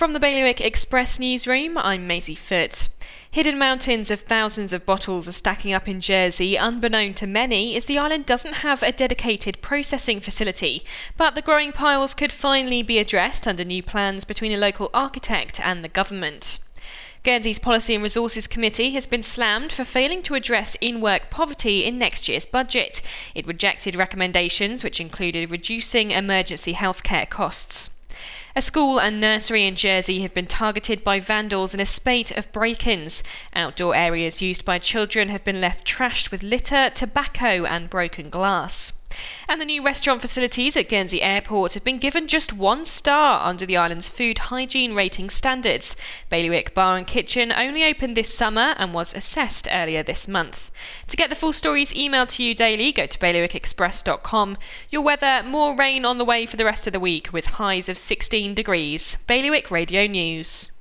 From the Bailiwick Express newsroom, I'm Maisie Foote. Hidden mountains of thousands of bottles are stacking up in Jersey, unbeknown to many, as the island doesn't have a dedicated processing facility. But the growing piles could finally be addressed under new plans between a local architect and the government. Guernsey's Policy and Resources Committee has been slammed for failing to address in work poverty in next year's budget. It rejected recommendations which included reducing emergency healthcare costs. A school and nursery in Jersey have been targeted by vandals in a spate of break ins. Outdoor areas used by children have been left trashed with litter, tobacco, and broken glass. And the new restaurant facilities at Guernsey Airport have been given just one star under the island's food hygiene rating standards. Bailiwick Bar and Kitchen only opened this summer and was assessed earlier this month. To get the full stories emailed to you daily, go to bailiwickexpress.com. Your weather, more rain on the way for the rest of the week with highs of 16 degrees. Bailiwick Radio News.